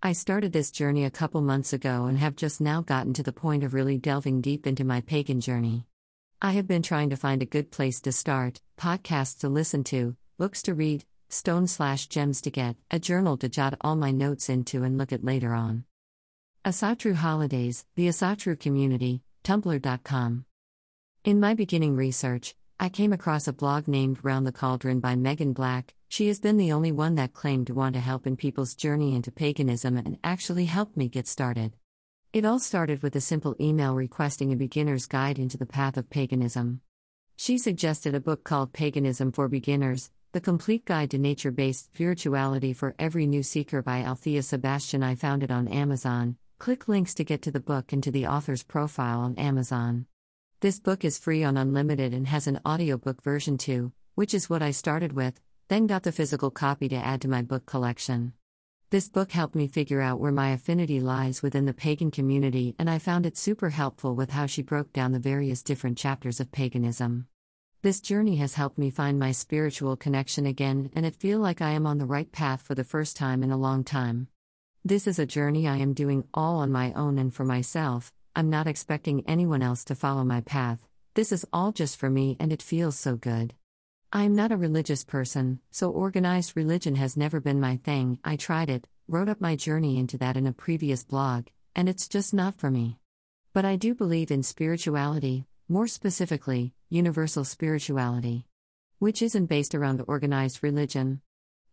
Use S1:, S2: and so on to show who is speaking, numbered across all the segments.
S1: I started this journey a couple months ago and have just now gotten to the point of really delving deep into my pagan journey. I have been trying to find a good place to start, podcasts to listen to, books to read, stone slash gems to get, a journal to jot all my notes into and look at later on. Asatru Holidays, the Asatru Community, Tumblr.com. In my beginning research, I came across a blog named Round the Cauldron by Megan Black. She has been the only one that claimed to want to help in people's journey into paganism and actually helped me get started. It all started with a simple email requesting a beginner's guide into the path of paganism. She suggested a book called Paganism for Beginners The Complete Guide to Nature Based Spirituality for Every New Seeker by Althaea Sebastiani. I found it on Amazon. Click links to get to the book and to the author's profile on Amazon. This book is free on Unlimited and has an audiobook version too, which is what I started with, then got the physical copy to add to my book collection. This book helped me figure out where my affinity lies within the pagan community, and I found it super helpful with how she broke down the various different chapters of paganism. This journey has helped me find my spiritual connection again, and it feel like I am on the right path for the first time in a long time. This is a journey I am doing all on my own and for myself. I'm not expecting anyone else to follow my path. This is all just for me and it feels so good. I am not a religious person, so organized religion has never been my thing. I tried it, wrote up my journey into that in a previous blog, and it's just not for me. But I do believe in spirituality, more specifically, universal spirituality, which isn't based around organized religion.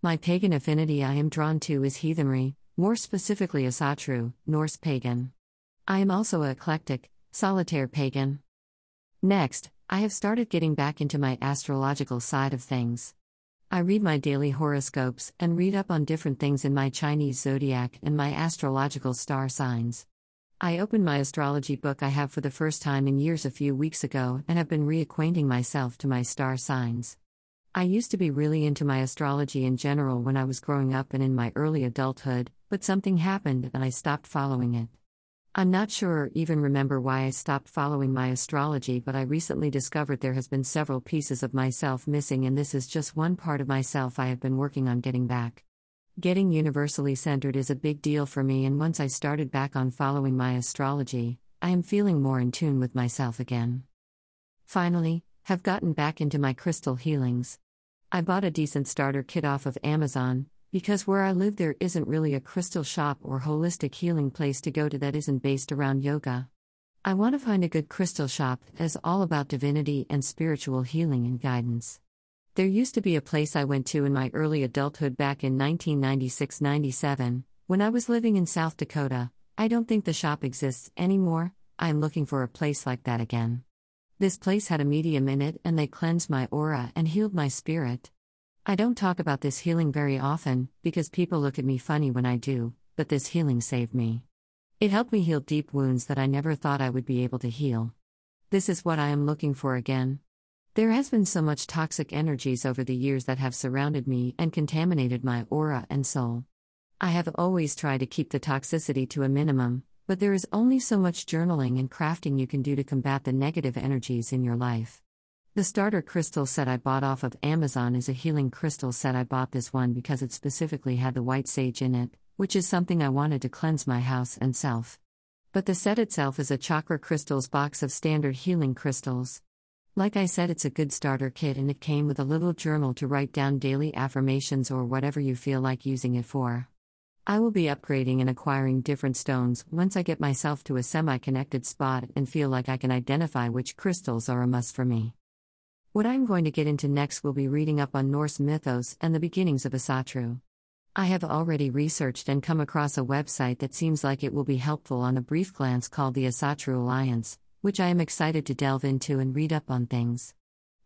S1: My pagan affinity I am drawn to is heathenry, more specifically Asatru, Norse pagan. I am also a eclectic, solitaire pagan. Next, I have started getting back into my astrological side of things. I read my daily horoscopes and read up on different things in my Chinese zodiac and my astrological star signs. I opened my astrology book I have for the first time in years a few weeks ago and have been reacquainting myself to my star signs. I used to be really into my astrology in general when I was growing up and in my early adulthood, but something happened and I stopped following it. I'm not sure or even remember why I stopped following my astrology, but I recently discovered there has been several pieces of myself missing, and this is just one part of myself I have been working on getting back. Getting universally centered is a big deal for me, and once I started back on following my astrology, I am feeling more in tune with myself again. Finally, have gotten back into my crystal healings. I bought a decent starter kit off of Amazon, because where I live, there isn't really a crystal shop or holistic healing place to go to that isn't based around yoga. I want to find a good crystal shop that's all about divinity and spiritual healing and guidance. There used to be a place I went to in my early adulthood back in 1996 97, when I was living in South Dakota. I don't think the shop exists anymore, I am looking for a place like that again. This place had a medium in it and they cleansed my aura and healed my spirit. I don't talk about this healing very often, because people look at me funny when I do, but this healing saved me. It helped me heal deep wounds that I never thought I would be able to heal. This is what I am looking for again. There has been so much toxic energies over the years that have surrounded me and contaminated my aura and soul. I have always tried to keep the toxicity to a minimum, but there is only so much journaling and crafting you can do to combat the negative energies in your life. The starter crystal set I bought off of Amazon is a healing crystal set. I bought this one because it specifically had the white sage in it, which is something I wanted to cleanse my house and self. But the set itself is a chakra crystals box of standard healing crystals. Like I said, it's a good starter kit and it came with a little journal to write down daily affirmations or whatever you feel like using it for. I will be upgrading and acquiring different stones once I get myself to a semi connected spot and feel like I can identify which crystals are a must for me. What I'm going to get into next will be reading up on Norse mythos and the beginnings of Asatru. I have already researched and come across a website that seems like it will be helpful on a brief glance called the Asatru Alliance, which I am excited to delve into and read up on things.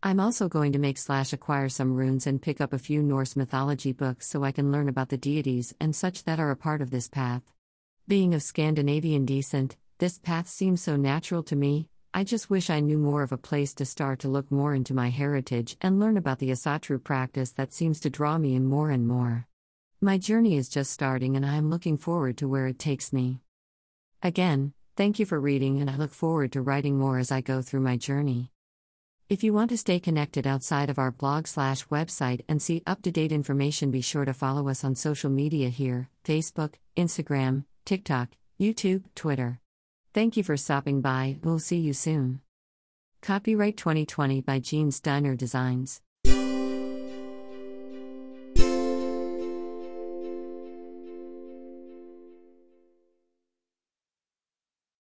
S1: I'm also going to make slash acquire some runes and pick up a few Norse mythology books so I can learn about the deities and such that are a part of this path. Being of Scandinavian descent, this path seems so natural to me, I just wish I knew more of a place to start to look more into my heritage and learn about the Asatru practice that seems to draw me in more and more. My journey is just starting and I am looking forward to where it takes me. Again, thank you for reading and I look forward to writing more as I go through my journey. If you want to stay connected outside of our blog slash website and see up to date information, be sure to follow us on social media here Facebook, Instagram, TikTok, YouTube, Twitter. Thank you for stopping by. We'll see you soon. Copyright 2020 by Jeans Diner Designs.